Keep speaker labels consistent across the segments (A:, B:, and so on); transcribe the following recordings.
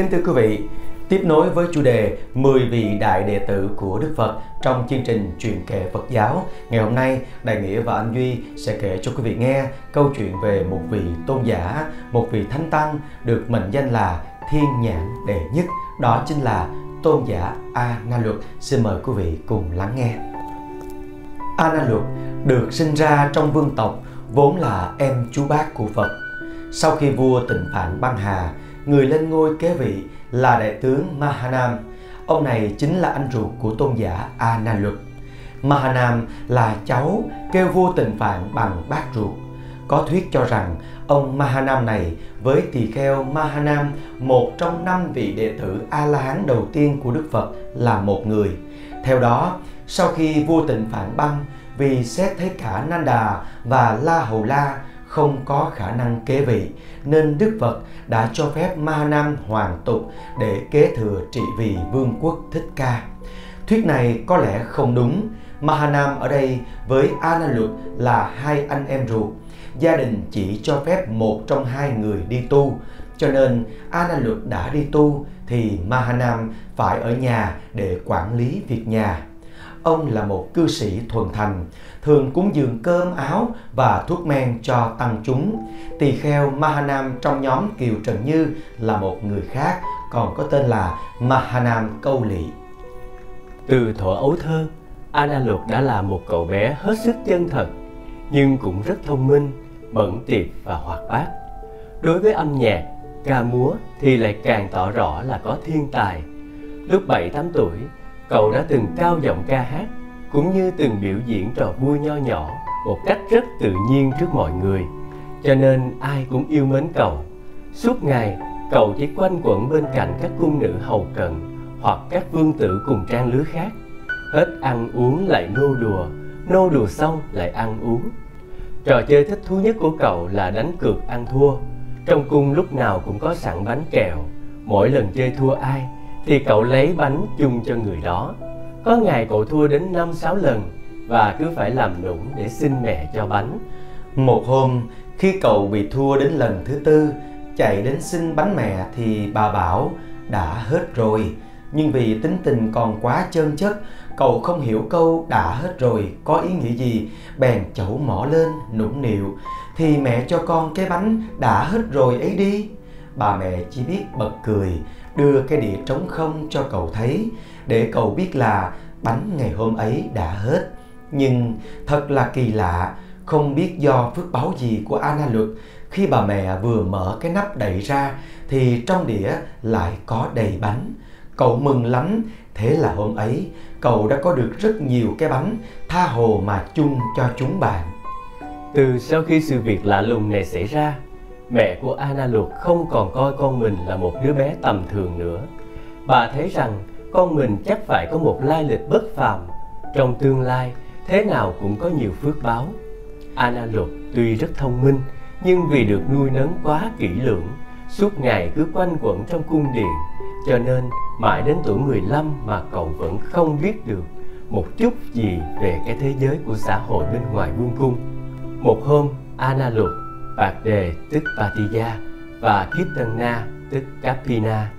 A: Kính thưa quý vị, tiếp nối với chủ đề 10 vị đại đệ tử của Đức Phật trong chương trình truyền kể Phật giáo. Ngày hôm nay, Đại Nghĩa và anh Duy sẽ kể cho quý vị nghe câu chuyện về một vị tôn giả, một vị thánh tăng được mệnh danh là Thiên Nhãn Đệ Nhất. Đó chính là tôn giả A Na Luật. Xin mời quý vị cùng lắng nghe. A Na Luật được sinh ra trong vương tộc vốn là em chú bác của Phật. Sau khi vua Tịnh Phạn băng hà, người lên ngôi kế vị là đại tướng Mahanam. Ông này chính là anh ruột của tôn giả A Luật. Mahanam là cháu kêu vua Tịnh Phạn bằng bác ruột. Có thuyết cho rằng ông Mahanam này với tỳ kheo Mahanam, một trong năm vị đệ tử A-la-hán đầu tiên của Đức Phật là một người. Theo đó, sau khi vua Tịnh Phạn băng vì xét thấy cả Nanda và La Hầu La không có khả năng kế vị, nên Đức Phật đã cho phép Ma Nam hoàn tục để kế thừa trị vì vương quốc Thích Ca. Thuyết này có lẽ không đúng. Mahanam ở đây với Analut là hai anh em ruột. Gia đình chỉ cho phép một trong hai người đi tu. Cho nên Analut đã đi tu thì Mahanam phải ở nhà để quản lý việc nhà. Ông là một cư sĩ thuần thành, thường cúng dường cơm áo và thuốc men cho tăng chúng. Tỳ kheo Mahanam trong nhóm Kiều Trần Như là một người khác, còn có tên là Mahanam Câu Lị.
B: Từ thuở ấu thơ, Ana Lục đã là một cậu bé hết sức chân thật, nhưng cũng rất thông minh, bẩn tiệp và hoạt bát. Đối với âm nhạc, ca múa thì lại càng tỏ rõ là có thiên tài. Lúc 7-8 tuổi, cậu đã từng cao giọng ca hát, cũng như từng biểu diễn trò vui nho nhỏ một cách rất tự nhiên trước mọi người. Cho nên ai cũng yêu mến cậu. Suốt ngày, cậu chỉ quanh quẩn bên cạnh các cung nữ hầu cận hoặc các vương tử cùng trang lứa khác. Hết ăn uống lại nô đùa nô đùa xong lại ăn uống. Trò chơi thích thú nhất của cậu là đánh cược ăn thua. Trong cung lúc nào cũng có sẵn bánh kẹo, mỗi lần chơi thua ai thì cậu lấy bánh chung cho người đó có ngày cậu thua đến năm sáu lần và cứ phải làm nũng để xin mẹ cho bánh.
A: Một hôm, khi cậu bị thua đến lần thứ tư, chạy đến xin bánh mẹ thì bà bảo đã hết rồi. Nhưng vì tính tình còn quá chân chất, cậu không hiểu câu đã hết rồi có ý nghĩa gì, bèn chẩu mỏ lên nũng nịu thì mẹ cho con cái bánh đã hết rồi ấy đi. Bà mẹ chỉ biết bật cười, đưa cái đĩa trống không cho cậu thấy để cậu biết là bánh ngày hôm ấy đã hết. Nhưng thật là kỳ lạ, không biết do phước báo gì của Anna Luật khi bà mẹ vừa mở cái nắp đậy ra thì trong đĩa lại có đầy bánh. Cậu mừng lắm, thế là hôm ấy cậu đã có được rất nhiều cái bánh tha hồ mà chung cho chúng bạn.
B: Từ sau khi sự việc lạ lùng này xảy ra, mẹ của Anna Luật không còn coi con mình là một đứa bé tầm thường nữa. Bà thấy rằng con mình chắc phải có một lai lịch bất phàm. Trong tương lai, thế nào cũng có nhiều phước báo. Anna Luật tuy rất thông minh, nhưng vì được nuôi nấng quá kỹ lưỡng, suốt ngày cứ quanh quẩn trong cung điện, cho nên mãi đến tuổi 15 mà cậu vẫn không biết được một chút gì về cái thế giới của xã hội bên ngoài vương cung. Một hôm, Anna Luật Bạc Đề tức Patiya và Kitana tức Kapina.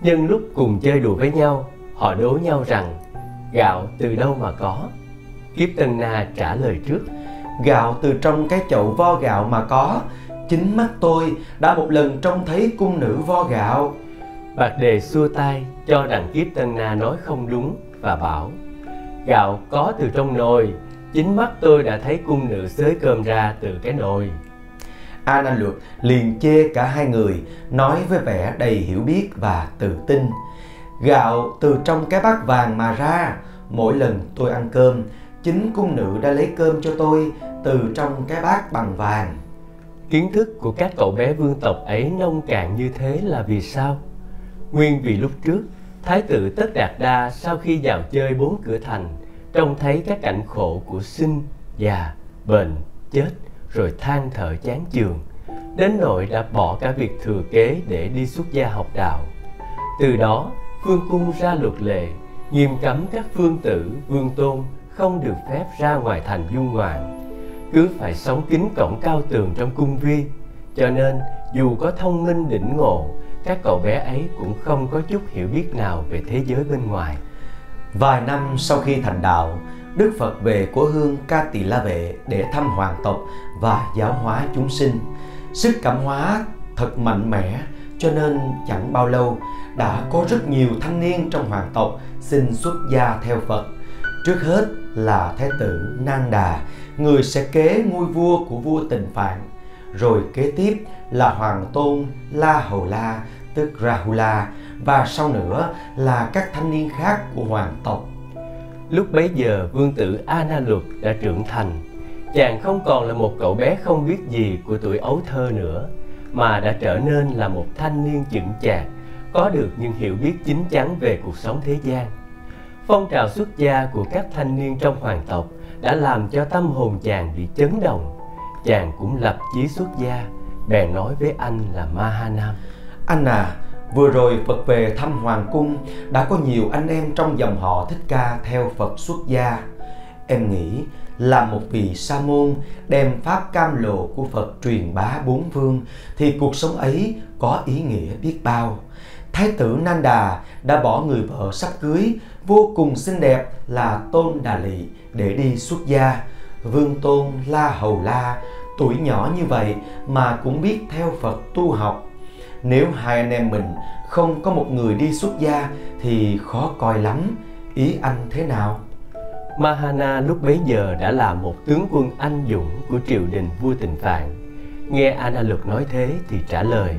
B: Nhân lúc cùng chơi đùa với nhau, họ đố nhau rằng gạo từ đâu mà có. Kiếp Tân Na trả lời trước
A: Gạo từ trong cái chậu vo gạo mà có Chính mắt tôi đã một lần trông thấy cung nữ vo gạo
B: Bạc Đề xua tay cho rằng Kiếp Tân Na nói không đúng và bảo Gạo có từ trong nồi Chính mắt tôi đã thấy cung nữ xới cơm ra từ cái nồi
A: A Nan Luật liền chê cả hai người, nói với vẻ đầy hiểu biết và tự tin. Gạo từ trong cái bát vàng mà ra, mỗi lần tôi ăn cơm, chính cung nữ đã lấy cơm cho tôi từ trong cái bát bằng vàng.
B: Kiến thức của các cậu bé vương tộc ấy nông cạn như thế là vì sao? Nguyên vì lúc trước, Thái tử Tất Đạt Đa sau khi vào chơi bốn cửa thành, trông thấy các cảnh khổ của sinh, già, bệnh, chết – rồi than thở chán chường. Đến nỗi đã bỏ cả việc thừa kế để đi xuất gia học đạo. Từ đó vương cung ra luật lệ nghiêm cấm các phương tử vương tôn không được phép ra ngoài thành du ngoạn. Cứ phải sống kín cổng cao tường trong cung viên cho nên dù có thông minh đỉnh ngộ các cậu bé ấy cũng không có chút hiểu biết nào về thế giới bên ngoài.
A: Vài năm sau khi thành đạo, Đức Phật về của hương Ca Tỳ La Vệ để thăm hoàng tộc và giáo hóa chúng sinh. Sức cảm hóa thật mạnh mẽ cho nên chẳng bao lâu đã có rất nhiều thanh niên trong hoàng tộc xin xuất gia theo Phật. Trước hết là Thái tử Nang Đà, người sẽ kế ngôi vua của vua Tịnh Phạn. Rồi kế tiếp là Hoàng Tôn La Hầu La, tức Rahula, và sau nữa là các thanh niên khác của hoàng tộc.
B: Lúc bấy giờ vương tử Ana Luật đã trưởng thành. Chàng không còn là một cậu bé không biết gì của tuổi ấu thơ nữa Mà đã trở nên là một thanh niên chững chạc Có được những hiểu biết chín chắn về cuộc sống thế gian. Phong trào xuất gia của các thanh niên trong hoàng tộc Đã làm cho tâm hồn chàng bị chấn động. Chàng cũng lập chí xuất gia Bèn nói với anh là Mahanam.
A: Anh à, Vừa rồi Phật về thăm Hoàng Cung, đã có nhiều anh em trong dòng họ Thích Ca theo Phật xuất gia. Em nghĩ là một vị sa môn đem pháp cam lộ của Phật truyền bá bốn phương thì cuộc sống ấy có ý nghĩa biết bao. Thái tử Nanda đã bỏ người vợ sắp cưới, vô cùng xinh đẹp là Tôn Đà Lị để đi xuất gia. Vương Tôn La Hầu La, tuổi nhỏ như vậy mà cũng biết theo Phật tu học nếu hai anh em mình không có một người đi xuất gia thì khó coi lắm. Ý anh thế nào?
B: Mahana lúc bấy giờ đã là một tướng quân anh dũng của triều đình vua Tịnh Phạn. Nghe Ana Lực nói thế thì trả lời,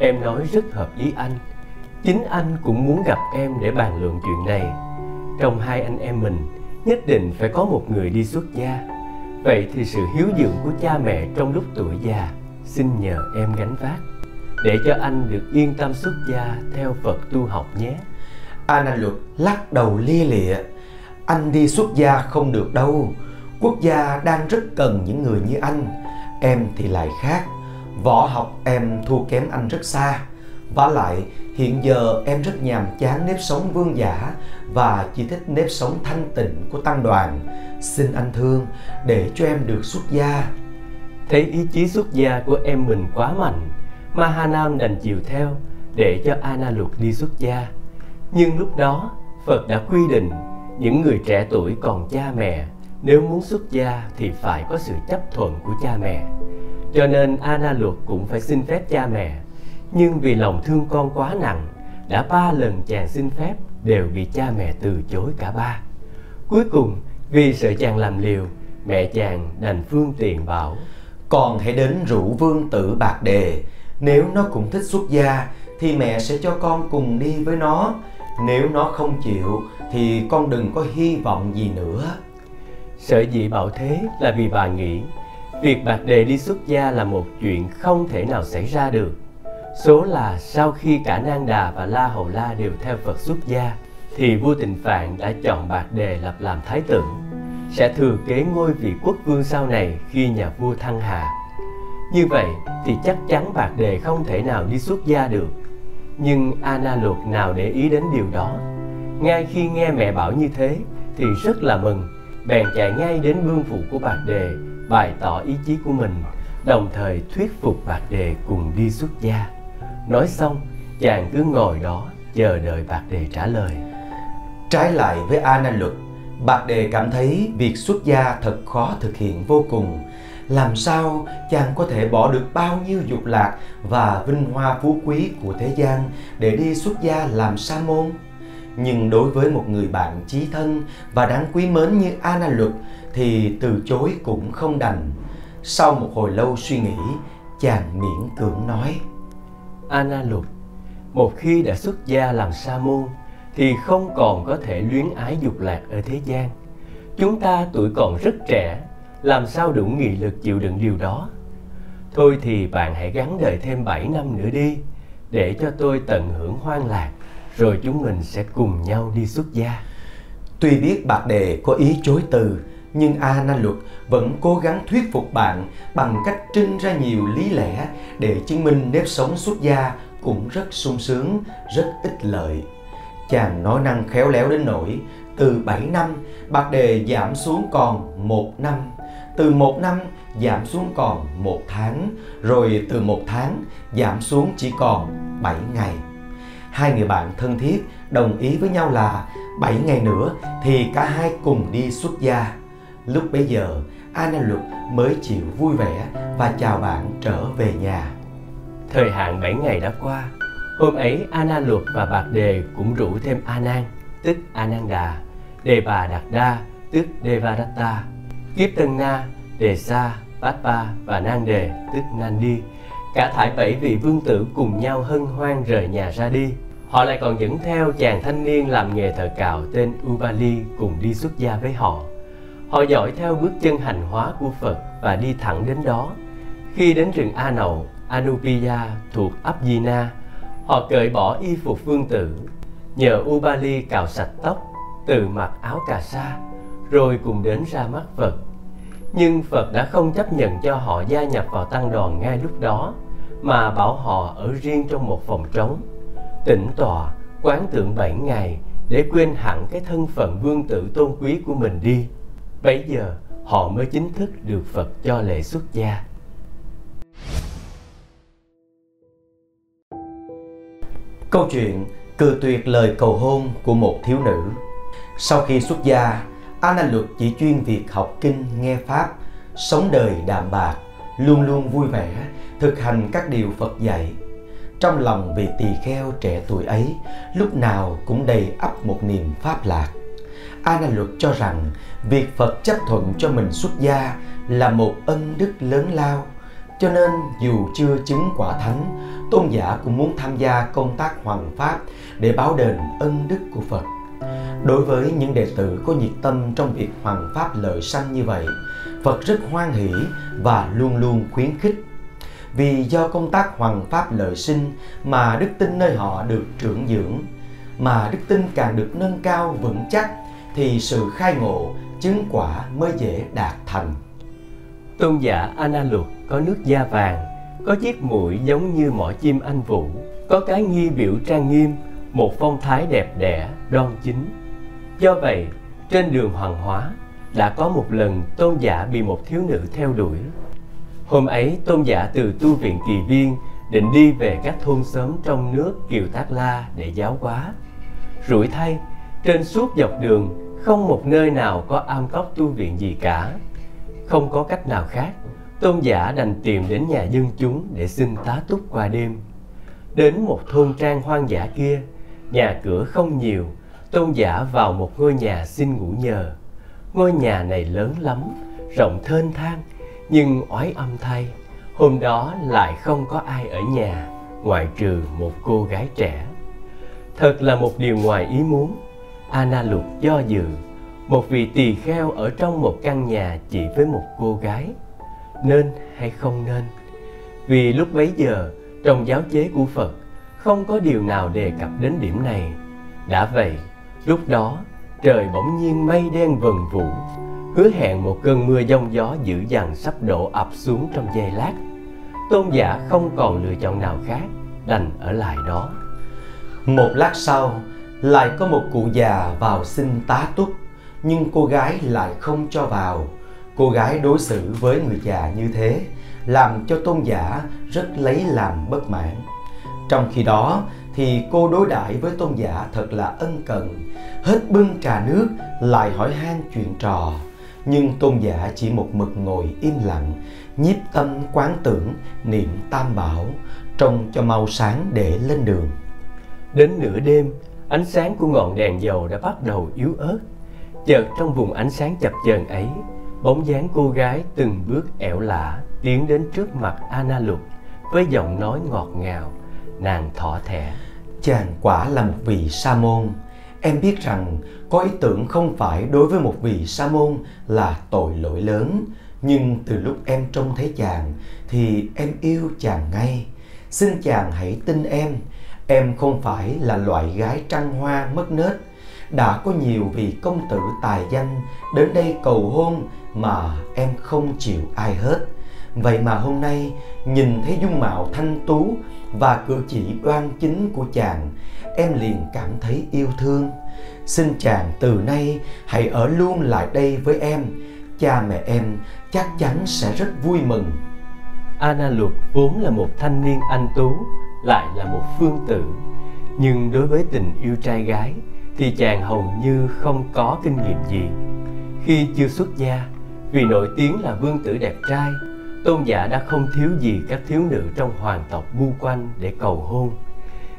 B: Em nói rất hợp ý anh Chính anh cũng muốn gặp em để bàn luận chuyện này Trong hai anh em mình, Nhất định phải có một người đi xuất gia Vậy thì sự hiếu dưỡng của cha mẹ trong lúc tuổi già, Xin nhờ em gánh vác để cho anh được yên tâm xuất gia theo Phật tu học nhé.
A: Ana Luật lắc đầu lia lịa. Anh đi xuất gia không được đâu. Quốc gia đang rất cần những người như anh. Em thì lại khác. Võ học em thua kém anh rất xa. Và lại hiện giờ em rất nhàm chán nếp sống vương giả và chỉ thích nếp sống thanh tịnh của tăng đoàn. Xin anh thương để cho em được xuất gia.
B: Thấy ý chí xuất gia của em mình quá mạnh Mahanam đành chiều theo để cho Ana Luật đi xuất gia. Nhưng lúc đó, Phật đã quy định những người trẻ tuổi còn cha mẹ nếu muốn xuất gia thì phải có sự chấp thuận của cha mẹ. Cho nên Ana Luật cũng phải xin phép cha mẹ. Nhưng vì lòng thương con quá nặng, đã ba lần chàng xin phép đều bị cha mẹ từ chối cả ba. Cuối cùng, vì sợ chàng làm liều, mẹ chàng đành phương tiện bảo
A: Con hãy đến rủ vương tử bạc đề nếu nó cũng thích xuất gia, thì mẹ sẽ cho con cùng đi với nó. Nếu nó không chịu, thì con đừng có hy vọng gì nữa.
B: Sở dĩ bảo thế là vì bà nghĩ, việc bạc đề đi xuất gia là một chuyện không thể nào xảy ra được. Số là sau khi cả Nang Đà và La Hầu La đều theo Phật xuất gia, thì vua Tịnh Phạn đã chọn bạc đề lập làm thái tử sẽ thừa kế ngôi vị quốc vương sau này khi nhà vua thăng hà như vậy thì chắc chắn Bạc Đề không thể nào đi xuất gia được. Nhưng Anna Luật nào để ý đến điều đó. Ngay khi nghe mẹ bảo như thế thì rất là mừng, bèn chạy ngay đến vương phủ của Bạc Đề, bày tỏ ý chí của mình, đồng thời thuyết phục Bạc Đề cùng đi xuất gia. Nói xong, chàng cứ ngồi đó chờ đợi Bạc Đề trả lời.
A: Trái lại với Anna Luật, Bạc Đề cảm thấy việc xuất gia thật khó thực hiện vô cùng làm sao chàng có thể bỏ được bao nhiêu dục lạc và vinh hoa phú quý của thế gian để đi xuất gia làm sa môn nhưng đối với một người bạn chí thân và đáng quý mến như Ana Luật thì từ chối cũng không đành. Sau một hồi lâu suy nghĩ, chàng miễn cưỡng nói:
B: Ana Luật, một khi đã xuất gia làm sa môn thì không còn có thể luyến ái dục lạc ở thế gian. Chúng ta tuổi còn rất trẻ làm sao đủ nghị lực chịu đựng điều đó. Thôi thì bạn hãy gắn đợi thêm 7 năm nữa đi, để cho tôi tận hưởng hoang lạc, rồi chúng mình sẽ cùng nhau đi xuất gia.
A: Tuy biết bạc đề có ý chối từ, nhưng A Na Luật vẫn cố gắng thuyết phục bạn bằng cách trinh ra nhiều lý lẽ để chứng minh nếp sống xuất gia cũng rất sung sướng, rất ích lợi. Chàng nói năng khéo léo đến nỗi từ 7 năm, bạc đề giảm xuống còn một năm từ một năm giảm xuống còn một tháng, rồi từ một tháng giảm xuống chỉ còn 7 ngày. Hai người bạn thân thiết đồng ý với nhau là 7 ngày nữa thì cả hai cùng đi xuất gia. Lúc bấy giờ, Ana Luật mới chịu vui vẻ và chào bạn trở về nhà.
B: Thời hạn 7 ngày đã qua, hôm ấy Ana Luật và Bạc Đề cũng rủ thêm A Nan, tức Ananda, Đề Bà Đạt Đa, tức Devadatta, Kiếp Tân Na, Đề Sa, Bát Ba và Nan Đề, tức Nandi. Cả thải bảy vị vương tử cùng nhau hân hoan rời nhà ra đi. Họ lại còn dẫn theo chàng thanh niên làm nghề thợ cạo tên Ubali cùng đi xuất gia với họ. Họ dõi theo bước chân hành hóa của Phật và đi thẳng đến đó. Khi đến rừng A Nậu, Anupiya thuộc Abhina, họ cởi bỏ y phục vương tử, nhờ Ubali cạo sạch tóc, từ mặc áo cà sa, rồi cùng đến ra mắt Phật. Nhưng Phật đã không chấp nhận cho họ gia nhập vào tăng đoàn ngay lúc đó, mà bảo họ ở riêng trong một phòng trống, tĩnh tọa, quán tưởng bảy ngày để quên hẳn cái thân phận vương tử tôn quý của mình đi. Bấy giờ họ mới chính thức được Phật cho lễ xuất gia.
A: Câu chuyện cự tuyệt lời cầu hôn của một thiếu nữ Sau khi xuất gia, An Luật chỉ chuyên việc học kinh, nghe Pháp, sống đời đạm bạc, luôn luôn vui vẻ, thực hành các điều Phật dạy. Trong lòng vị tỳ kheo trẻ tuổi ấy, lúc nào cũng đầy ắp một niềm Pháp lạc. A Luật cho rằng việc Phật chấp thuận cho mình xuất gia là một ân đức lớn lao, cho nên dù chưa chứng quả thánh, tôn giả cũng muốn tham gia công tác hoàng pháp để báo đền ân đức của Phật. Đối với những đệ tử có nhiệt tâm trong việc hoàng pháp lợi sanh như vậy, Phật rất hoan hỷ và luôn luôn khuyến khích. Vì do công tác hoàng pháp lợi sinh mà đức tin nơi họ được trưởng dưỡng, mà đức tin càng được nâng cao vững chắc thì sự khai ngộ, chứng quả mới dễ đạt thành.
B: Tôn giả Analục có nước da vàng, có chiếc mũi giống như mỏ chim anh vũ, có cái nghi biểu trang nghiêm, một phong thái đẹp đẽ, đoan chính. Do vậy, trên đường hoàng hóa, đã có một lần tôn giả bị một thiếu nữ theo đuổi. Hôm ấy, tôn giả từ tu viện kỳ viên định đi về các thôn xóm trong nước Kiều Tác La để giáo hóa. Rủi thay, trên suốt dọc đường không một nơi nào có am cốc tu viện gì cả. Không có cách nào khác, tôn giả đành tìm đến nhà dân chúng để xin tá túc qua đêm. Đến một thôn trang hoang dã kia, nhà cửa không nhiều, tôn giả vào một ngôi nhà xin ngủ nhờ. Ngôi nhà này lớn lắm, rộng thênh thang, nhưng oái âm thay, hôm đó lại không có ai ở nhà, ngoại trừ một cô gái trẻ. Thật là một điều ngoài ý muốn, Ana Lục do dự, một vị tỳ kheo ở trong một căn nhà chỉ với một cô gái. Nên hay không nên? Vì lúc bấy giờ, trong giáo chế của Phật, không có điều nào đề cập đến điểm này. Đã vậy, lúc đó, trời bỗng nhiên mây đen vần vũ, hứa hẹn một cơn mưa giông gió dữ dằn sắp đổ ập xuống trong giây lát. Tôn giả không còn lựa chọn nào khác, đành ở lại đó.
A: Một lát sau, lại có một cụ già vào xin tá túc nhưng cô gái lại không cho vào cô gái đối xử với người già như thế làm cho tôn giả rất lấy làm bất mãn trong khi đó thì cô đối đãi với tôn giả thật là ân cần hết bưng trà nước lại hỏi han chuyện trò. Nhưng tôn giả chỉ một mực ngồi im lặng nhiếp tâm quán tưởng niệm tam bảo trông cho mau sáng để lên đường.
B: Đến nửa đêm ánh sáng của ngọn đèn dầu đã bắt đầu yếu ớt. Chợt trong vùng ánh sáng chập chờn ấy bóng dáng cô gái từng bước ẻo lả tiến đến trước mặt Ana Lục với giọng nói ngọt ngào nàng thỏ thẻ.
A: Chàng quả là một vị sa môn em biết rằng có ý tưởng không phải đối với một vị sa môn là tội lỗi lớn, nhưng từ lúc em trông thấy chàng thì em yêu chàng ngay. Xin chàng hãy tin em. Em không phải là loại gái trăng hoa mất nết. Đã có nhiều vị công tử tài danh đến đây cầu hôn mà em không chịu ai hết. Vậy mà hôm nay nhìn thấy dung mạo thanh tú và cử chỉ đoan chính của chàng. Em liền cảm thấy yêu thương. Xin chàng từ nay hãy ở luôn lại đây với em. Cha mẹ em chắc chắn sẽ rất vui mừng.
B: Ana Luật vốn là một thanh niên anh tú, lại là một phương tử. Nhưng đối với tình yêu trai gái thì chàng hầu như không có kinh nghiệm gì. Khi chưa xuất gia, vì nổi tiếng là vương tử đẹp trai tôn giả đã không thiếu gì các thiếu nữ trong hoàng tộc bu quanh để cầu hôn.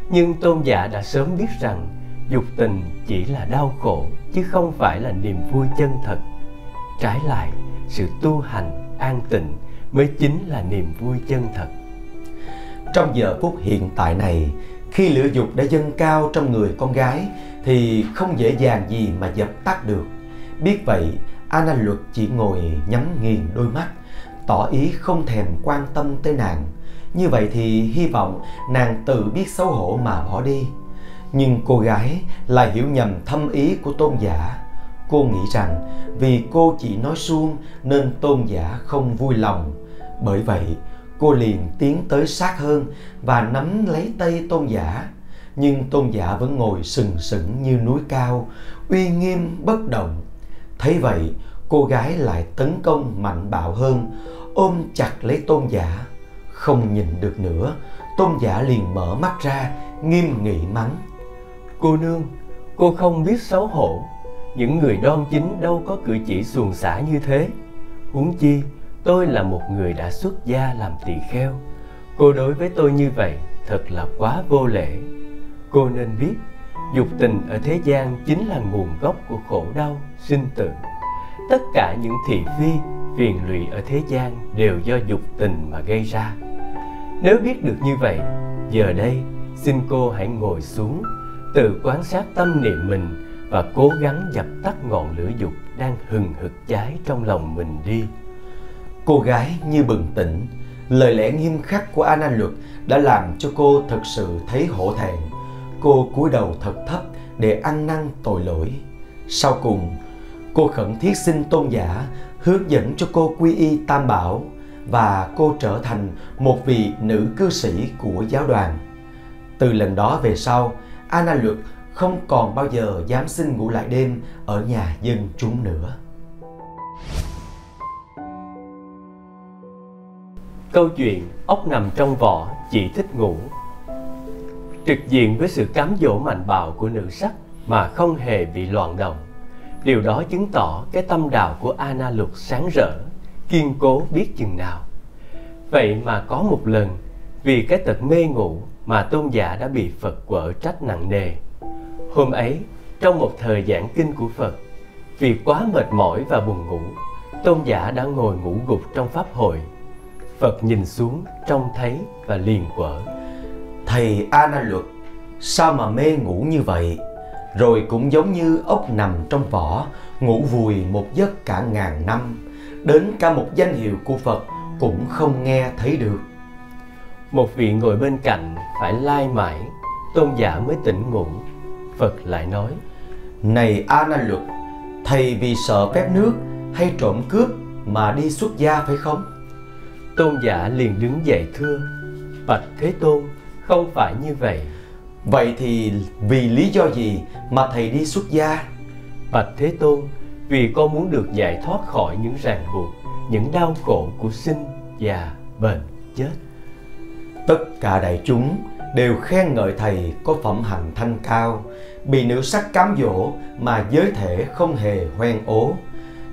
B: Nhưng tôn giả đã sớm biết rằng dục tình chỉ là đau khổ, chứ không phải là niềm vui chân thật. Trái lại, sự tu hành, an tịnh mới chính là niềm vui chân thật.
A: Trong giờ phút hiện tại này, khi lửa dục đã dâng cao trong người con gái, thì không dễ dàng gì mà dập tắt được. Biết vậy Anna Luật chỉ ngồi nhắm nghiền đôi mắt tỏ ý không thèm quan tâm tới nàng. Như vậy thì hy vọng nàng tự biết xấu hổ mà bỏ đi. Nhưng cô gái lại hiểu nhầm thâm ý của tôn giả. Cô nghĩ rằng vì cô chỉ nói suông nên tôn giả không vui lòng. Bởi vậy, cô liền tiến tới sát hơn và nắm lấy tay tôn giả. Nhưng tôn giả vẫn ngồi sừng sững như núi cao, uy nghiêm bất động. Thấy vậy, cô gái lại tấn công mạnh bạo hơn ôm chặt lấy tôn giả, không nhìn được nữa. Tôn giả liền mở mắt ra, nghiêm nghị mắng.
B: Cô nương, cô không biết xấu hổ. Những người đoan chính đâu có cử chỉ xuồng xả như thế. Huống chi, tôi là một người đã xuất gia làm tỳ kheo. Cô đối với tôi như vậy thật là quá vô lễ. Cô nên biết, dục tình ở thế gian chính là nguồn gốc của khổ đau, sinh tử tất cả những thị phi, phiền lụy ở thế gian đều do dục tình mà gây ra. Nếu biết được như vậy, giờ đây, xin cô hãy ngồi xuống, tự quan sát tâm niệm mình và cố gắng dập tắt ngọn lửa dục đang hừng hực cháy trong lòng mình đi.
A: Cô gái như bừng tỉnh, lời lẽ nghiêm khắc của Anna Luật đã làm cho cô thật sự thấy hổ thẹn. Cô cúi đầu thật thấp để ăn năn tội lỗi. Sau cùng cô khẩn thiết xin tôn giả hướng dẫn cho cô quy y tam bảo và cô trở thành một vị nữ cư sĩ của giáo đoàn. Từ lần đó về sau Anna Luật không còn bao giờ dám xin ngủ lại đêm ở nhà dân chúng nữa.
B: Câu chuyện ốc nằm trong vỏ chỉ thích ngủ. Trực diện với sự cám dỗ mạnh bạo của nữ sắc mà không hề bị loạn động. Điều đó chứng tỏ cái tâm đạo của Anna Luật sáng rỡ, kiên cố biết chừng nào Vậy mà có một lần vì cái tật mê ngủ mà tôn giả đã bị Phật quở trách nặng nề. Hôm ấy, trong một thời giảng kinh của Phật, vì quá mệt mỏi và buồn ngủ, tôn giả đã ngồi ngủ gục trong pháp hội. Phật nhìn xuống, trông thấy và liền quở.
A: Thầy A Na Luật, sao mà mê ngủ như vậy? Rồi cũng giống như ốc nằm trong vỏ, ngủ vùi một giấc cả ngàn năm, đến cả một danh hiệu của Phật cũng không nghe thấy được.
B: Một vị ngồi bên cạnh phải lai mãi tôn giả mới tỉnh ngủ. Phật lại nói
A: này a na luật thầy vì sợ phép nước hay trộm cướp mà đi xuất gia phải không?
B: Tôn giả liền đứng dậy thưa bạch thế tôn không phải như vậy
A: vậy thì vì lý do gì mà thầy đi xuất gia?
B: Bạch thế tôn, vì con muốn được giải thoát khỏi những ràng buộc, những đau khổ của sinh già bệnh chết.
A: Tất cả đại chúng đều khen ngợi thầy có phẩm hạnh thanh cao, bị nữ sắc cám dỗ mà giới thể không hề hoen ố.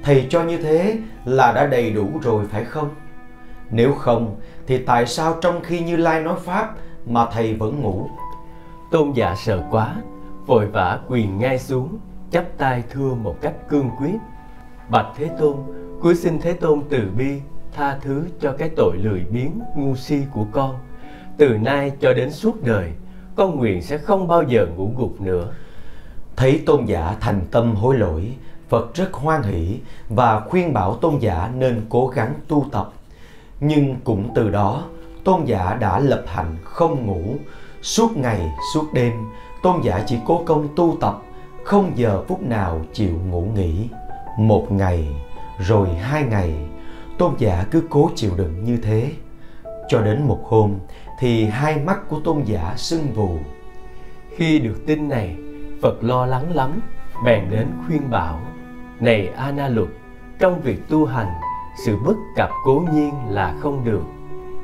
A: Thầy cho như thế là đã đầy đủ rồi phải không? Nếu không, thì tại sao trong khi như lai nói pháp mà thầy vẫn ngủ?
B: Tôn giả sợ quá, vội vã quỳ ngay xuống, chắp tay thưa một cách cương quyết. Bạch thế tôn, cuối xin thế tôn từ bi tha thứ cho cái tội lười biếng, ngu si của con. Từ nay cho đến suốt đời, con nguyện sẽ không bao giờ ngủ gục nữa.
A: Thấy tôn giả thành tâm hối lỗi, phật rất hoan hỷ và khuyên bảo tôn giả nên cố gắng tu tập. Nhưng cũng từ đó, tôn giả đã lập hạnh không ngủ suốt ngày, suốt đêm, tôn giả chỉ cố công tu tập, không giờ phút nào chịu ngủ nghỉ. Một ngày, rồi hai ngày, tôn giả cứ cố chịu đựng như thế. Cho đến một hôm, thì hai mắt của tôn giả sưng vù.
B: Khi được tin này, phật lo lắng lắm, bèn đến khuyên bảo, này a na luật trong việc tu hành, sự bất cập cố nhiên là không được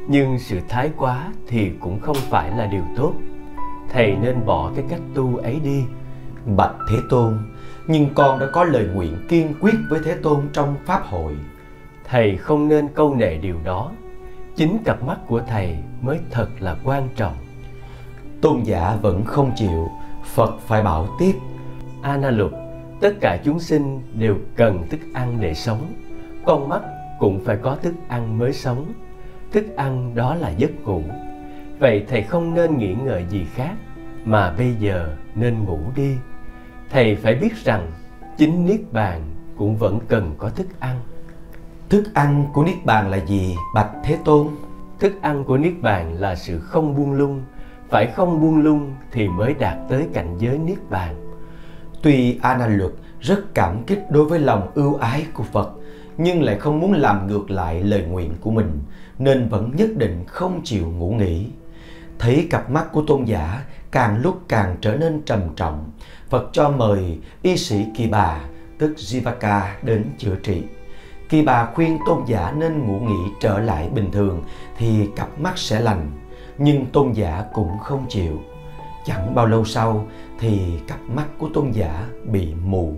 B: nhưng sự thái quá thì cũng không phải là điều tốt. Thầy nên bỏ cái cách tu ấy đi.
A: Bạch thế tôn, nhưng con đã có lời nguyện kiên quyết với thế tôn trong pháp hội.
B: Thầy không nên câu nệ điều đó. Chính cặp mắt của thầy mới thật là quan trọng.
A: Tôn giả vẫn không chịu. Phật phải bảo tiếp.
B: A na luật tất cả chúng sinh đều cần thức ăn để sống. Con mắt cũng phải có thức ăn mới sống thức ăn đó là giấc ngủ. Vậy thầy không nên nghĩ ngợi gì khác mà bây giờ nên ngủ đi. Thầy phải biết rằng chính niết bàn cũng vẫn cần có thức ăn.
A: Thức ăn của niết bàn là gì bạch thế tôn?
B: Thức ăn của niết bàn là sự không buông lung. Phải không buông lung thì mới đạt tới cảnh giới niết bàn.
A: Tuy a nan luật rất cảm kích đối với lòng ưu ái của phật nhưng lại không muốn làm ngược lại lời nguyện của mình nên vẫn nhất định không chịu ngủ nghỉ. Thấy cặp mắt của tôn giả càng lúc càng trở nên trầm trọng, phật cho mời y sĩ kỳ bà, tức jivaka, đến chữa trị. Kỳ bà khuyên tôn giả nên ngủ nghỉ trở lại bình thường thì cặp mắt sẽ lành, nhưng tôn giả cũng không chịu. Chẳng bao lâu sau thì cặp mắt của tôn giả bị mù.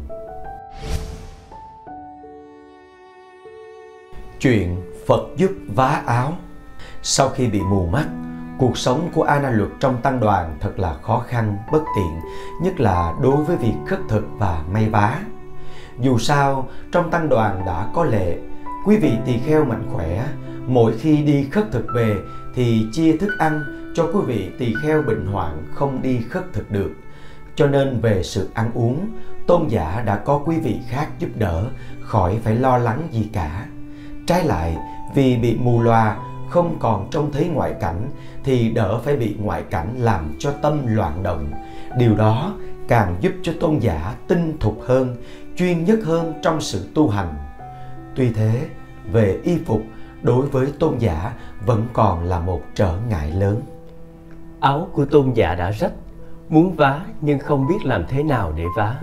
A: Chuyện phật giúp vá áo. Sau khi bị mù mắt, cuộc sống của a luật trong tăng đoàn thật là khó khăn, bất tiện, nhất là đối với việc khất thực và may vá. Dù sao, trong tăng đoàn đã có lệ, quý vị tỳ kheo mạnh khỏe, mỗi khi đi khất thực về thì chia thức ăn cho quý vị tỳ kheo bệnh hoạn không đi khất thực được. Cho nên về sự ăn uống, tôn giả đã có quý vị khác giúp đỡ, khỏi phải lo lắng gì cả trái lại, vì bị mù loà, không còn trông thấy ngoại cảnh, thì đỡ phải bị ngoại cảnh làm cho tâm loạn động. Điều đó càng giúp cho tôn giả tinh thục hơn, chuyên nhất hơn trong sự tu hành. Tuy thế, về y phục đối với tôn giả vẫn còn là một trở ngại lớn.
B: Áo của tôn giả đã rách, muốn vá nhưng không biết làm thế nào để vá.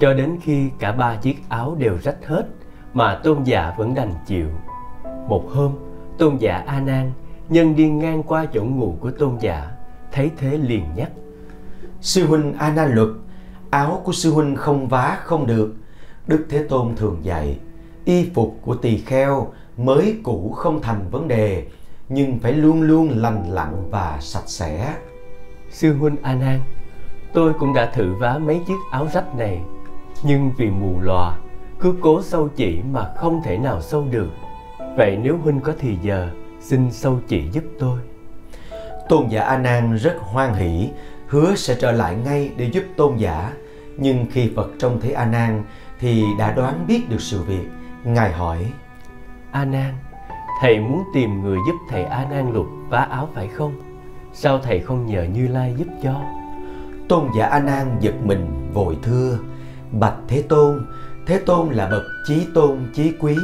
B: Cho đến khi cả ba chiếc áo đều rách hết mà tôn giả vẫn đành chịu. Một hôm tôn giả a nan nhân đi ngang qua chỗ ngủ của tôn giả thấy thế liền nhắc
A: sư huynh a nan luật áo của sư huynh không vá không được. Đức thế tôn thường dạy y phục của tỳ kheo mới cũ không thành vấn đề nhưng phải luôn luôn lành lặn và sạch sẽ.
B: Sư huynh a nan tôi cũng đã thử vá mấy chiếc áo rách này nhưng vì mù lòa cứ cố sâu chỉ mà không thể nào sâu được. Vậy nếu huynh có thì giờ xin sâu chỉ giúp tôi.
A: Tôn giả a nan rất hoan hỷ hứa sẽ trở lại ngay để giúp tôn giả. Nhưng khi phật trông thấy a nan thì đã đoán biết được sự việc. Ngài hỏi
B: a nan thầy muốn tìm người giúp thầy a nan lục vá áo phải không? Sao thầy không nhờ như lai giúp cho?
A: Tôn giả a nan giật mình vội thưa bạch thế tôn thế tôn là bậc chí tôn, chí quý.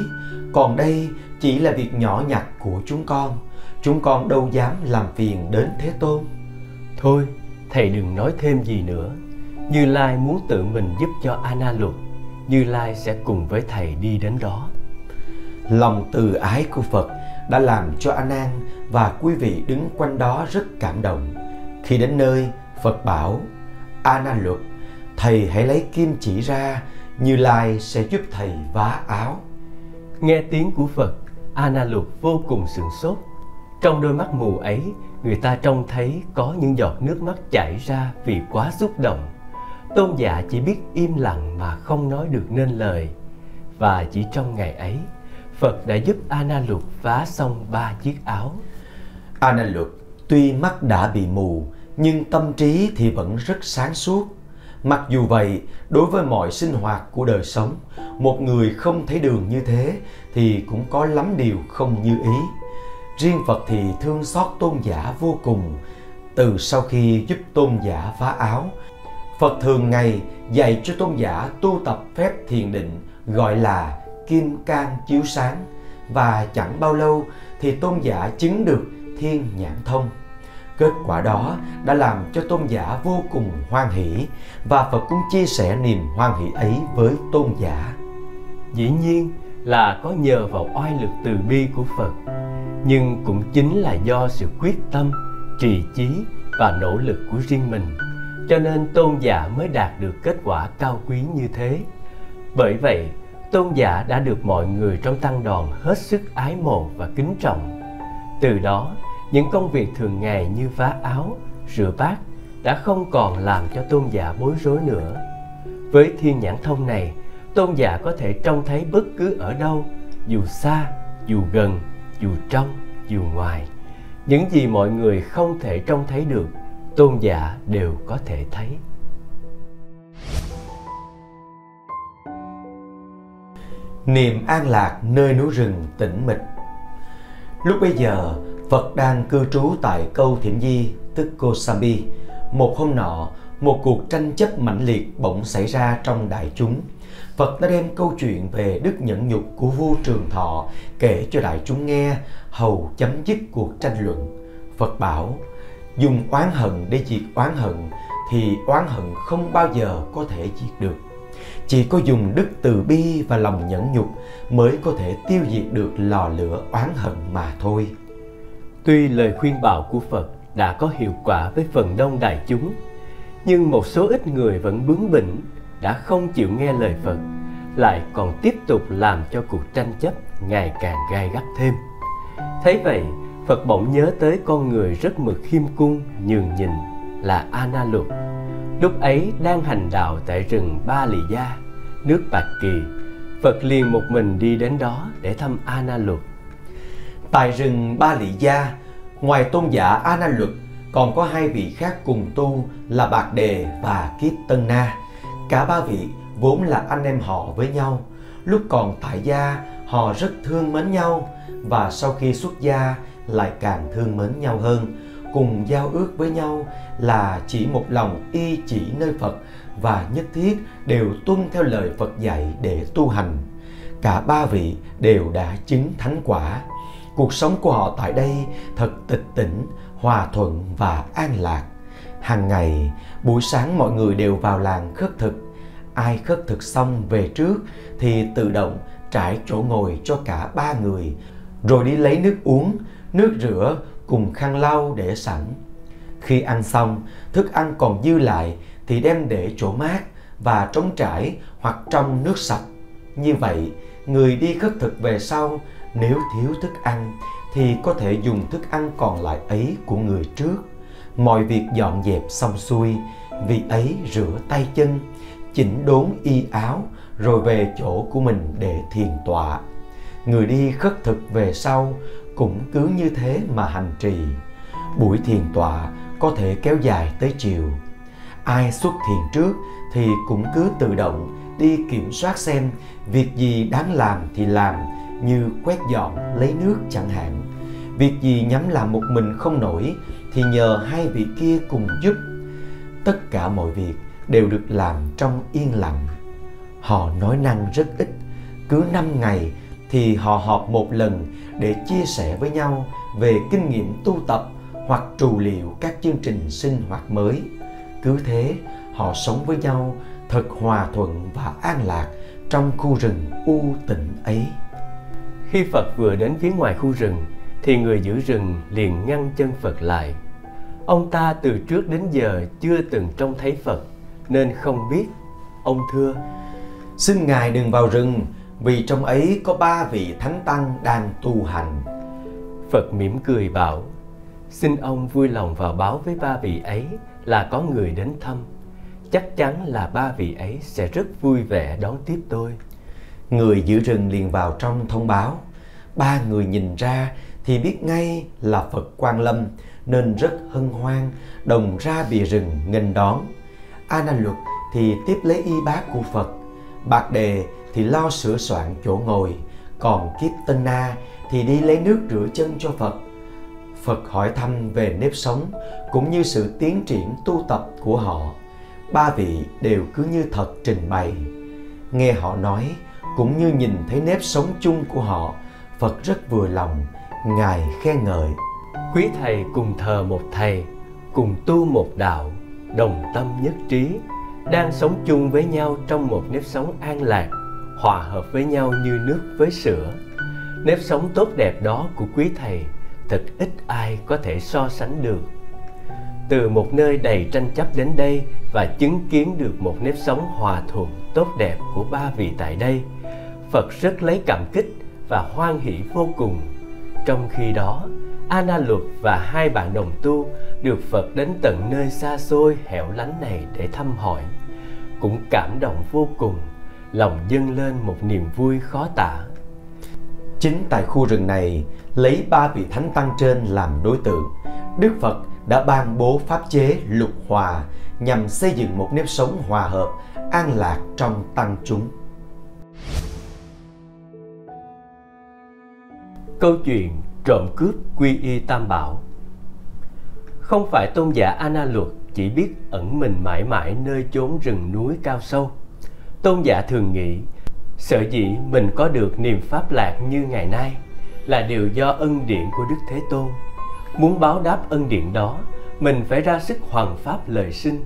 A: Còn đây chỉ là việc nhỏ nhặt của chúng con. Chúng con đâu dám làm phiền đến thế tôn.
B: Thôi, thầy đừng nói thêm gì nữa. Như lai muốn tự mình giúp cho ana luật, như lai sẽ cùng với thầy đi đến đó.
A: Lòng từ ái của phật đã làm cho a nan và quý vị đứng quanh đó rất cảm động. Khi đến nơi, phật bảo a nan luật, thầy hãy lấy kim chỉ ra như lai sẽ giúp thầy vá áo.
B: Nghe tiếng của phật a na luật vô cùng sửng sốt. Trong đôi mắt mù ấy, người ta trông thấy có những giọt nước mắt chảy ra vì quá xúc động. Tôn giả chỉ biết im lặng mà không nói được nên lời. Và chỉ trong ngày ấy, phật đã giúp a na luật vá xong ba chiếc áo.
A: A na luật tuy mắt đã bị mù, nhưng tâm trí thì vẫn rất sáng suốt mặc dù vậy, đối với mọi sinh hoạt của đời sống, một người không thấy đường như thế thì cũng có lắm điều không như ý. Riêng phật thì thương xót tôn giả vô cùng. Từ sau khi giúp tôn giả phá áo, phật thường ngày dạy cho tôn giả tu tập phép thiền định, gọi là kim cang chiếu sáng. Và chẳng bao lâu thì tôn giả chứng được thiên nhãn thông. Kết quả đó đã làm cho tôn giả vô cùng hoan hỷ và Phật cũng chia sẻ niềm hoan hỷ ấy với tôn giả.
B: Dĩ nhiên là có nhờ vào oai lực từ bi của Phật. nhưng cũng chính là do sự quyết tâm, trì chí và nỗ lực của riêng mình, cho nên tôn giả mới đạt được kết quả cao quý như thế bởi vậy, tôn giả đã được mọi người trong tăng đoàn hết sức ái mộ và kính trọng từ đó những công việc thường ngày như vá áo, rửa bát đã không còn làm cho tôn giả bối rối nữa. Với thiên nhãn thông này, tôn giả có thể trông thấy bất cứ ở đâu, dù xa, dù gần, dù trong, dù ngoài. Những gì mọi người không thể trông thấy được, tôn giả đều có thể thấy.
A: Niềm an lạc nơi núi rừng tĩnh mịch. Lúc bây giờ phật đang cư trú tại câu thiểm di tức kosambi một hôm nọ một cuộc tranh chấp mãnh liệt bỗng xảy ra trong đại chúng Phật đã đem câu chuyện về đức nhẫn nhục của vua Trường Thọ kể cho đại chúng nghe hầu chấm dứt cuộc tranh luận. Phật bảo, dùng oán hận để diệt oán hận thì oán hận không bao giờ có thể diệt được. Chỉ có dùng đức từ bi và lòng nhẫn nhục mới có thể tiêu diệt được lò lửa oán hận mà thôi.
B: Tuy lời khuyên bảo của Phật đã có hiệu quả với phần đông đại chúng, nhưng một số ít người vẫn bướng bỉnh đã không chịu nghe lời Phật lại còn tiếp tục làm cho cuộc tranh chấp ngày càng gai gắt thêm. Thấy vậy, Phật bỗng nhớ tới con người rất mực khiêm cung, nhường nhịn là Ana Luật. Lúc ấy đang hành đạo tại rừng Ba Lì Gia, nước Bạch Kỳ, Phật liền một mình đi đến đó để thăm Ana Luật.
A: Tại rừng Ba lị Gia, ngoài tôn giả a na Luật, còn có hai vị khác cùng tu là Bạc Đề và Kiếp Tân Na. Cả ba vị vốn là anh em họ với nhau. Lúc còn tại gia, họ rất thương mến nhau và sau khi xuất gia lại càng thương mến nhau hơn. Cùng giao ước với nhau là chỉ một lòng y chỉ nơi Phật và nhất thiết đều tuân theo lời Phật dạy để tu hành. Cả ba vị đều đã chứng thánh quả. Cuộc sống của họ tại đây thật tịch tỉnh, hòa thuận và an lạc. Hàng ngày, buổi sáng mọi người đều vào làng khất thực. Ai khất thực xong về trước thì tự động trải chỗ ngồi cho cả ba người, rồi đi lấy nước uống, nước rửa cùng khăn lau để sẵn. Khi ăn xong, thức ăn còn dư lại thì đem để chỗ mát và trống trải hoặc trong nước sạch. Như vậy, người đi khất thực về sau nếu thiếu thức ăn, thì có thể dùng thức ăn còn lại ấy của người trước. Mọi việc dọn dẹp xong xuôi vị ấy rửa tay chân, chỉnh đốn y áo, rồi về chỗ của mình để thiền tọa. Người đi khất thực về sau cũng cứ như thế mà hành trì. Buổi thiền tọa có thể kéo dài tới chiều. Ai xuất thiền trước thì cũng cứ tự động đi kiểm soát xem việc gì đáng làm thì làm như quét dọn, lấy nước chẳng hạn. Việc gì nhắm làm một mình không nổi, thì nhờ hai vị kia cùng giúp. Tất cả mọi việc đều được làm trong yên lặng. Họ nói năng rất ít, cứ năm ngày thì họ họp một lần để chia sẻ với nhau về kinh nghiệm tu tập hoặc trù liệu các chương trình sinh hoạt mới. Cứ thế, họ sống với nhau thật hòa thuận và an lạc trong khu rừng u tịnh ấy
B: khi phật vừa đến phía ngoài khu rừng thì người giữ rừng liền ngăn chân phật lại. Ông ta từ trước đến giờ chưa từng trông thấy phật nên không biết. Ông thưa
A: xin ngài đừng vào rừng vì trong ấy có ba vị thánh tăng đang tu hành.
B: Phật mỉm cười bảo xin ông vui lòng vào báo với ba vị ấy là có người đến thăm. Chắc chắn là ba vị ấy sẽ rất vui vẻ đón tiếp tôi
A: người giữ rừng liền vào trong thông báo. Ba người nhìn ra thì biết ngay là phật quan lâm, nên rất hân hoan, đồng ra bìa rừng nghênh đón. A Na luật thì tiếp lấy y bát của phật. Bạc đề thì lo sửa soạn chỗ ngồi. Còn kiếp tân na thì đi lấy nước rửa chân cho phật. Phật hỏi thăm về nếp sống, cũng như sự tiến triển tu tập của họ. Ba vị đều cứ như thật trình bày. Nghe họ nói cũng như nhìn thấy nếp sống chung của họ, phật rất vừa lòng, ngài khen ngợi.
B: Quý thầy cùng thờ một thầy, cùng tu một đạo, đồng tâm nhất trí, đang sống chung với nhau trong một nếp sống an lạc, hòa hợp với nhau như nước với sữa. Nếp sống tốt đẹp đó của quý thầy, thật ít ai có thể so sánh được. Từ một nơi đầy tranh chấp đến đây và chứng kiến được một nếp sống hòa thuận tốt đẹp của ba vị tại đây phật rất lấy cảm kích và hoan hỷ vô cùng. Trong khi đó, Ana Luật và hai bạn đồng tu được Phật đến tận nơi xa xôi hẻo lánh này để thăm hỏi. Cũng cảm động vô cùng, lòng dâng lên một niềm vui khó tả.
A: Chính tại khu rừng này, lấy ba vị thánh tăng trên làm đối tượng, đức phật đã ban bố pháp chế lục hòa nhằm xây dựng một nếp sống hòa hợp, an lạc trong tăng chúng.
B: Câu chuyện trộm cướp quy y tam bảo. Không phải tôn giả ana luật chỉ biết ẩn mình mãi mãi nơi chốn rừng núi cao sâu. Tôn giả thường nghĩ, sở dĩ mình có được niềm pháp lạc như ngày nay là điều do ân điển của đức thế tôn. Muốn báo đáp ân điển đó, mình phải ra sức hoàn pháp lời sinh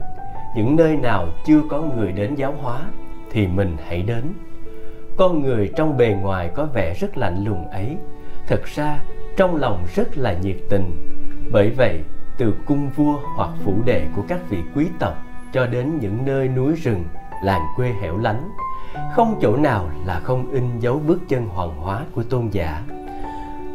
B: những nơi nào chưa có người đến giáo hóa thì mình hãy đến. Con người trong bề ngoài có vẻ rất lạnh lùng ấy thật ra, trong lòng rất là nhiệt tình. Bởi vậy, từ cung vua hoặc phủ đệ của các vị quý tộc cho đến những nơi núi rừng, làng quê hẻo lánh, không chỗ nào là không in dấu bước chân hoàng hóa của tôn giả.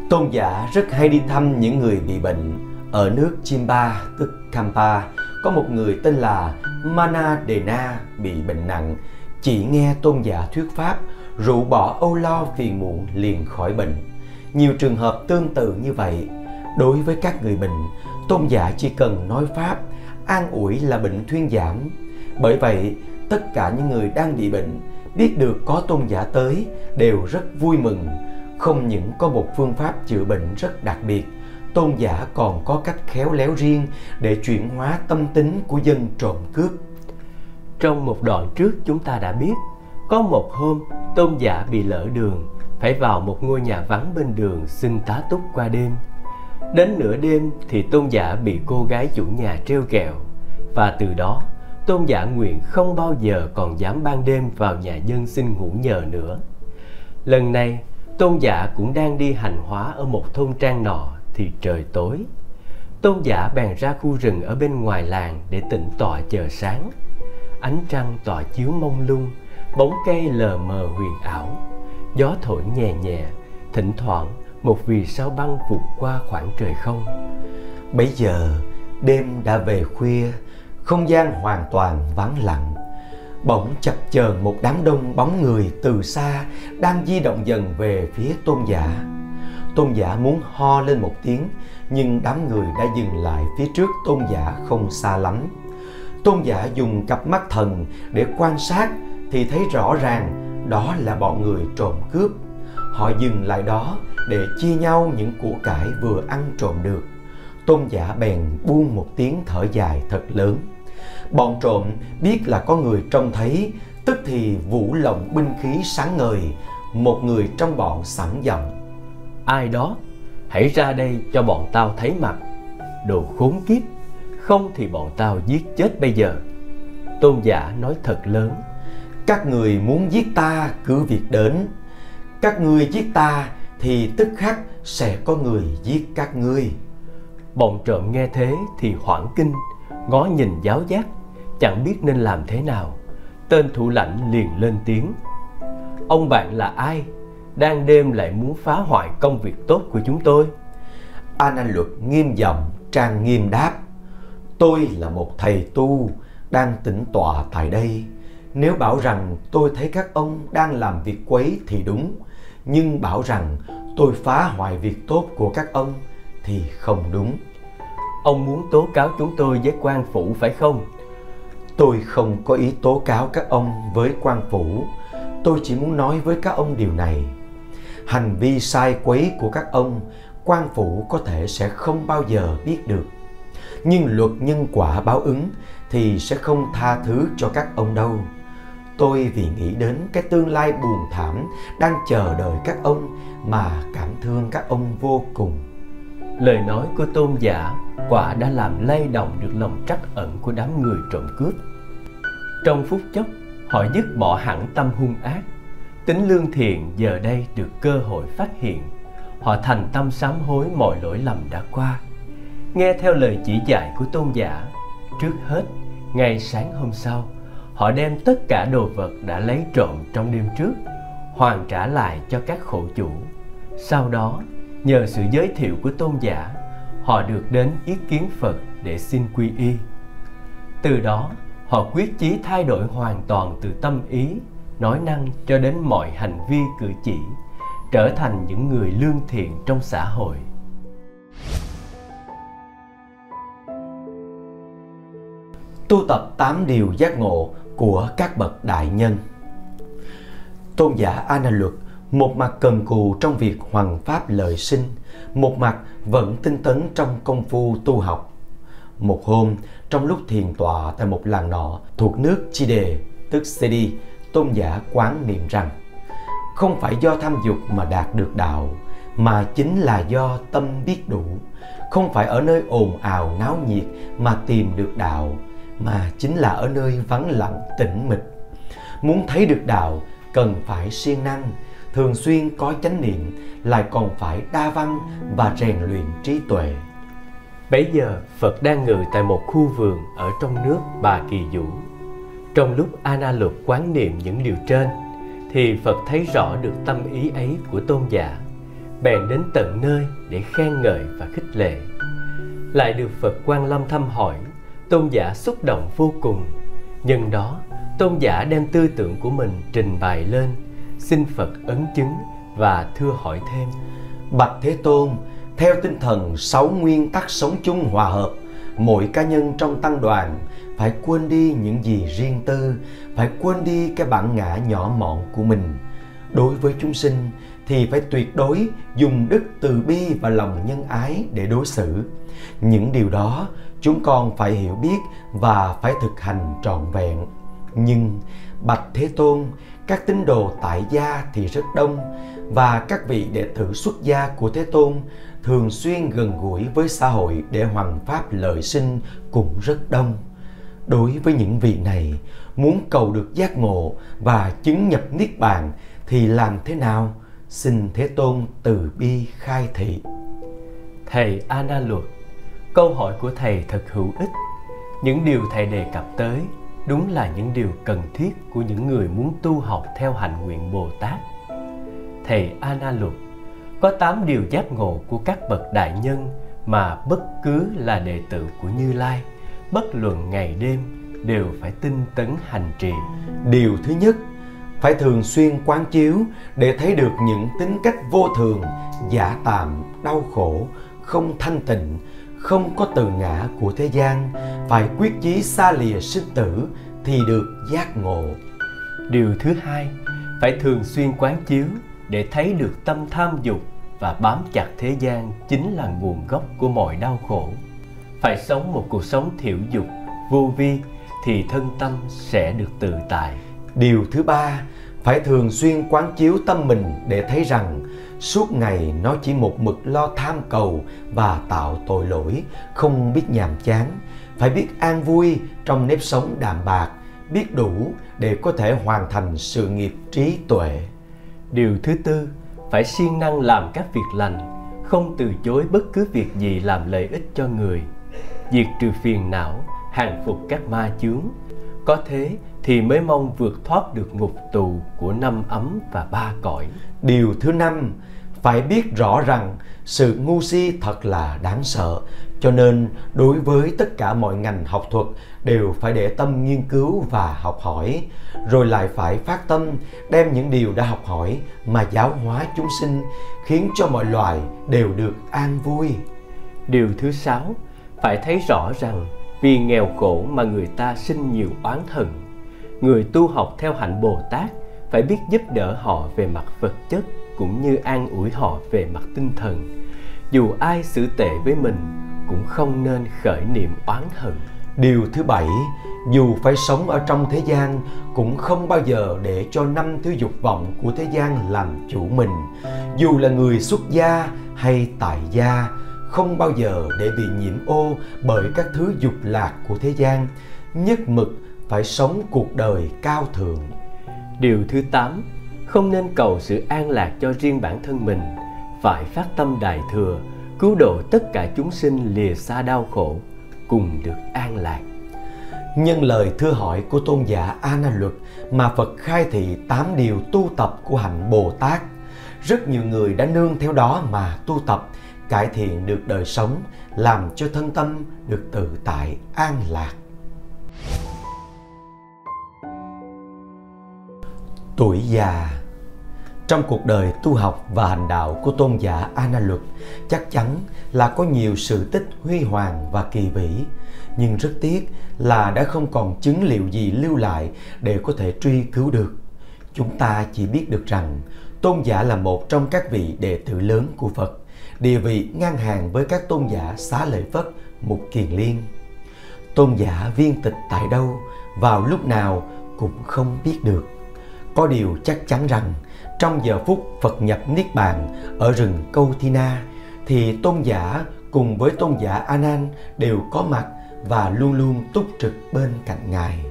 A: Tôn giả rất hay đi thăm những người bị bệnh ở nước Chimba tức Kampa. Có một người tên là Mana Dena bị bệnh nặng. Chỉ nghe tôn giả thuyết pháp rượu bỏ âu lo phiền muộn liền khỏi bệnh nhiều trường hợp tương tự như vậy. Đối với các người bệnh, tôn giả chỉ cần nói pháp, an ủi là bệnh thuyên giảm. Bởi vậy, tất cả những người đang bị bệnh, biết được có tôn giả tới đều rất vui mừng. Không những có một phương pháp chữa bệnh rất đặc biệt, tôn giả còn có cách khéo léo riêng để chuyển hóa tâm tính của dân trộm cướp.
B: Trong một đoạn trước chúng ta đã biết, có một hôm tôn giả bị lỡ đường phải vào một ngôi nhà vắng bên đường xin tá túc qua đêm. Đến nửa đêm thì tôn giả bị cô gái chủ nhà treo kẹo và từ đó, tôn giả nguyện không bao giờ còn dám ban đêm vào nhà dân xin ngủ nhờ nữa. Lần này, tôn giả cũng đang đi hành hóa ở một thôn trang nọ thì trời tối. Tôn giả bèn ra khu rừng ở bên ngoài làng để tĩnh tọa chờ sáng. Ánh trăng tỏa chiếu mông lung, bóng cây lờ mờ huyền ảo gió thổi nhẹ nhẹ, thỉnh thoảng một vì sao băng vụt qua khoảng trời không.
A: Bấy giờ, đêm đã về khuya, không gian hoàn toàn vắng lặng. Bỗng chập chờn một đám đông bóng người từ xa đang di động dần về phía tôn giả. Tôn giả muốn ho lên một tiếng, nhưng đám người đã dừng lại phía trước tôn giả không xa lắm. Tôn giả dùng cặp mắt thần để quan sát thì thấy rõ ràng đó là bọn người trộm cướp. Họ dừng lại đó để chia nhau những của cải vừa ăn trộm được. Tôn giả bèn buông một tiếng thở dài thật lớn. Bọn trộm biết là có người trông thấy, tức thì vũ lộng binh khí sáng ngời, một người trong bọn sẵn giọng.
B: Ai đó, hãy ra đây cho bọn tao thấy mặt. Đồ khốn kiếp, không thì bọn tao giết chết bây giờ. Tôn giả nói thật lớn
A: các người muốn giết ta, cứ việc đến. Các ngươi giết ta, thì tức khắc sẽ có người giết các ngươi.
B: Bọn trộm nghe thế thì hoảng kinh, ngó nhìn giáo giác, chẳng biết nên làm thế nào. Tên thủ lãnh liền lên tiếng. Ông bạn là ai? Đang đêm lại muốn phá hoại công việc tốt của chúng tôi.
A: An anh luật nghiêm giọng, trang nghiêm đáp. Tôi là một thầy tu, đang tĩnh tọa tại đây nếu bảo rằng tôi thấy các ông đang làm việc quấy thì đúng, nhưng bảo rằng tôi phá hoại việc tốt của các ông thì không đúng.
B: Ông muốn tố cáo chúng tôi với quan phủ phải không?
A: Tôi không có ý tố cáo các ông với quan phủ. Tôi chỉ muốn nói với các ông điều này. Hành vi sai quấy của các ông, quan phủ có thể sẽ không bao giờ biết được. Nhưng luật nhân quả báo ứng thì sẽ không tha thứ cho các ông đâu tôi vì nghĩ đến cái tương lai buồn thảm đang chờ đợi các ông mà cảm thương các ông vô cùng.
B: Lời nói của tôn giả quả đã làm lay động được lòng trắc ẩn của đám người trộm cướp. Trong phút chốc, họ dứt bỏ hẳn tâm hung ác. Tính lương thiện giờ đây được cơ hội phát hiện. Họ thành tâm sám hối mọi lỗi lầm đã qua. Nghe theo lời chỉ dạy của tôn giả, trước hết, ngày sáng hôm sau họ đem tất cả đồ vật đã lấy trộm trong đêm trước, hoàn trả lại cho các khổ chủ. Sau đó, nhờ sự giới thiệu của tôn giả, họ được đến ý kiến phật để xin quy y. Từ đó, họ quyết chí thay đổi hoàn toàn từ tâm ý, nói năng cho đến mọi hành vi cử chỉ, trở thành những người lương thiện trong xã hội.
A: Tu tập 8 điều giác ngộ của các bậc đại nhân. Tôn giả A Na Luật một mặt cần cù trong việc hoằng pháp lợi sinh, một mặt vẫn tinh tấn trong công phu tu học. Một hôm, trong lúc thiền tọa tại một làng nọ thuộc nước Chi Đề tức Sedi, tôn giả quán niệm rằng không phải do tham dục mà đạt được đạo, mà chính là do tâm biết đủ. Không phải ở nơi ồn ào náo nhiệt mà tìm được đạo, mà chính là ở nơi vắng lặng, tĩnh mịch. Muốn thấy được đạo, cần phải siêng năng, thường xuyên có chánh niệm, lại còn phải đa văn và rèn luyện trí tuệ.
B: Bấy giờ, phật đang ngự tại một khu vườn ở trong nước bà kỳ vũ. Trong lúc ana lục quán niệm những điều trên, thì phật thấy rõ được tâm ý ấy của tôn giả, bèn đến tận nơi để khen ngợi và khích lệ. Lại được phật quan lâm thăm hỏi tôn giả xúc động vô cùng. Nhân đó, tôn giả đem tư tưởng của mình trình bày lên, xin phật ấn chứng và thưa hỏi thêm.
A: Bạch thế tôn, theo tinh thần sáu nguyên tắc sống chung hòa hợp, mỗi cá nhân trong tăng đoàn phải quên đi những gì riêng tư, phải quên đi cái bản ngã nhỏ mọn của mình. Đối với chúng sinh thì phải tuyệt đối dùng đức từ bi và lòng nhân ái để đối xử. Những điều đó chúng con phải hiểu biết và phải thực hành trọn vẹn. Nhưng, bạch thế tôn, các tín đồ tại gia thì rất đông, và các vị đệ tử xuất gia của thế tôn thường xuyên gần gũi với xã hội để hoằng pháp lợi sinh cũng rất đông. Đối với những vị này, muốn cầu được giác ngộ và chứng nhập niết bàn thì làm thế nào? Xin thế tôn từ bi khai thị.
B: Thầy a na luật câu hỏi của thầy thật hữu ích những điều thầy đề cập tới đúng là những điều cần thiết của những người muốn tu học theo hạnh nguyện bồ tát thầy ana luật có 8 điều giác ngộ của các bậc đại nhân mà bất cứ là đệ tử của Như Lai, bất luận ngày đêm đều phải tinh tấn hành trì.
A: Điều thứ nhất, phải thường xuyên quán chiếu để thấy được những tính cách vô thường, giả tạm, đau khổ, không thanh tịnh, không có từ ngã của thế gian, phải quyết chí xa lìa sinh tử thì được giác ngộ.
B: Điều thứ hai, phải thường xuyên quán chiếu để thấy được tâm tham dục và bám chặt thế gian chính là nguồn gốc của mọi đau khổ. Phải sống một cuộc sống thiểu dục, vô vi thì thân tâm sẽ được tự tại.
A: Điều thứ ba, phải thường xuyên quán chiếu tâm mình để thấy rằng suốt ngày nó chỉ một mực lo tham cầu và tạo tội lỗi, không biết nhàm chán. Phải biết an vui trong nếp sống đạm bạc, biết đủ để có thể hoàn thành sự nghiệp trí tuệ.
B: Điều thứ tư, phải siêng năng làm các việc lành, không từ chối bất cứ việc gì làm lợi ích cho người. Diệt trừ phiền não, hàng phục các ma chướng có thế thì mới mong vượt thoát được ngục tù của năm ấm và ba cõi.
A: Điều thứ năm phải biết rõ rằng sự ngu si thật là đáng sợ. Cho nên đối với tất cả mọi ngành học thuật đều phải để tâm nghiên cứu và học hỏi rồi lại phải phát tâm đem những điều đã học hỏi mà giáo hóa chúng sinh khiến cho mọi loài đều được an vui.
B: Điều thứ sáu phải thấy rõ rằng vì nghèo khổ mà người ta sinh nhiều oán hận. Người tu học theo hạnh bồ tát phải biết giúp đỡ họ về mặt vật chất cũng như an ủi họ về mặt tinh thần. Dù ai xử tệ với mình cũng không nên khởi niệm oán hận.
A: Điều thứ bảy, dù phải sống ở trong thế gian, cũng không bao giờ để cho năm thứ dục vọng của thế gian làm chủ mình. Dù là người xuất gia hay tại gia không bao giờ để bị nhiễm ô bởi các thứ dục lạc của thế gian. Nhất mực phải sống cuộc đời cao thượng.
B: Điều thứ tám không nên cầu sự an lạc cho riêng bản thân mình. Phải phát tâm đại thừa cứu độ tất cả chúng sinh lìa xa đau khổ cùng được an lạc.
A: Nhân lời thưa hỏi của tôn giả A Na Luật mà Phật khai thị tám điều tu tập của hạnh Bồ Tát. Rất nhiều người đã nương theo đó mà tu tập, cải thiện được đời sống, làm cho thân tâm được tự tại an lạc. Tuổi già trong cuộc đời tu học và hành đạo của tôn giả A Luật chắc chắn là có nhiều sự tích huy hoàng và kỳ vĩ, nhưng rất tiếc là đã không còn chứng liệu gì lưu lại để có thể truy cứu được. Chúng ta chỉ biết được rằng tôn giả là một trong các vị đệ tử lớn của Phật, địa vị ngang hàng với các tôn giả xá lợi Phất, Mục Kiền Liên. Tôn giả viên tịch tại đâu, vào lúc nào cũng không biết được. Có điều chắc chắn rằng trong giờ phút Phật nhập Niết Bàn ở rừng Câu Thi Na thì tôn giả cùng với tôn giả A Nan đều có mặt và luôn luôn túc trực bên cạnh Ngài.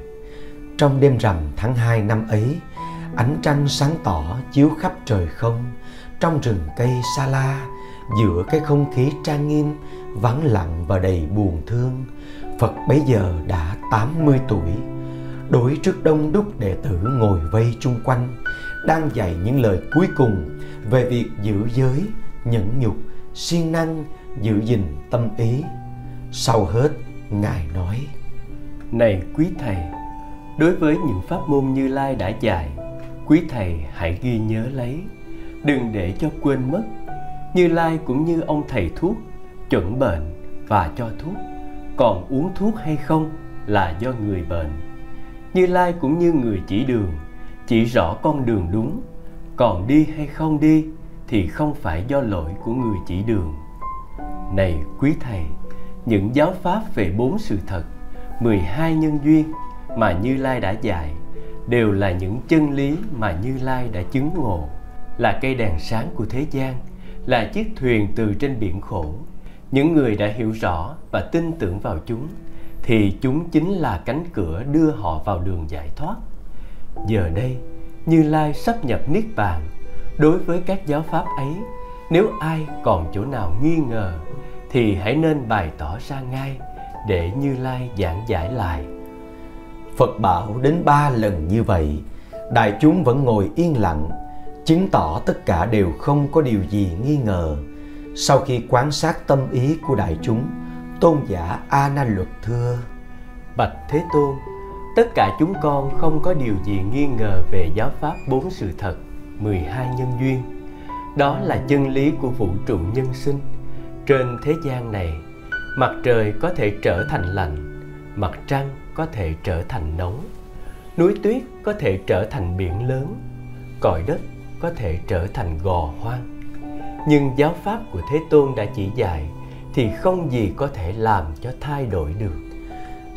A: Trong đêm rằm tháng 2 năm ấy, ánh trăng sáng tỏ chiếu khắp trời không, trong rừng cây sa la, giữa cái không khí trang nghiêm, vắng lặng và đầy buồn thương, Phật bấy giờ đã 80 tuổi. Đối trước đông đúc đệ tử ngồi vây chung quanh, đang dạy những lời cuối cùng về việc giữ giới, nhẫn nhục, siêng năng, giữ gìn tâm ý. Sau hết, Ngài nói
B: Này quý Thầy, đối với những pháp môn Như Lai đã dạy, quý Thầy hãy ghi nhớ lấy, đừng để cho quên mất. Như Lai cũng như ông thầy thuốc, chuẩn bệnh và cho thuốc, còn uống thuốc hay không là do người bệnh. Như Lai cũng như người chỉ đường, chỉ rõ con đường đúng. Còn đi hay không đi thì không phải do lỗi của người chỉ đường. Này quý thầy những giáo pháp về bốn sự thật 12 nhân duyên mà Như Lai đã dạy đều là những chân lý mà Như Lai đã chứng ngộ là cây đèn sáng của thế gian là chiếc thuyền từ trên biển khổ. Những người đã hiểu rõ và tin tưởng vào chúng, thì chúng chính là cánh cửa đưa họ vào đường giải thoát. Giờ đây, như lai sắp nhập niết bàn. Đối với các giáo pháp ấy, nếu ai còn chỗ nào nghi ngờ, thì hãy nên bày tỏ ra ngay để như lai giảng giải lại.
A: Phật bảo đến ba lần như vậy, đại chúng vẫn ngồi yên lặng chứng tỏ tất cả đều không có điều gì nghi ngờ. Sau khi quan sát tâm ý của đại chúng, tôn giả a nan luật thưa
B: bạch thế tôn, tất cả chúng con không có điều gì nghi ngờ về giáo pháp bốn sự thật 12 nhân duyên. Đó là chân lý của vũ trụ nhân sinh. Trên thế gian này, mặt trời có thể trở thành lạnh mặt trăng có thể trở thành nóng, núi tuyết có thể trở thành biển lớn, cõi đất có thể trở thành gò hoang nhưng giáo pháp của thế tôn đã chỉ dạy thì không gì có thể làm cho thay đổi được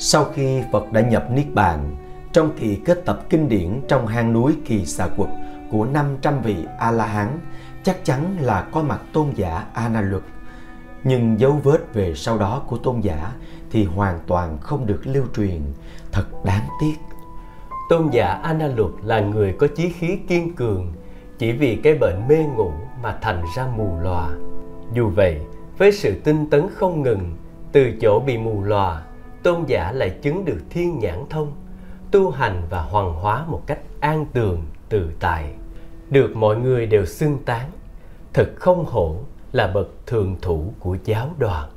A: sau khi Phật đã nhập Niết Bàn, trong kỳ kết tập kinh điển trong hang núi Kỳ Xà Quật của 500 vị A-la-hán, chắc chắn là có mặt tôn giả A Na Luật. Nhưng dấu vết về sau đó của tôn giả thì hoàn toàn không được lưu truyền, thật đáng tiếc.
B: Tôn giả A Na Luật là người có chí khí kiên cường, chỉ vì cái bệnh mê ngủ mà thành ra mù lòa. Dù vậy, với sự tinh tấn không ngừng, từ chỗ bị mù lòa tôn giả lại chứng được thiên nhãn thông tu hành và hoàn hóa một cách an tường tự tại được mọi người đều xưng tán thật không hổ là bậc thường thủ của giáo đoàn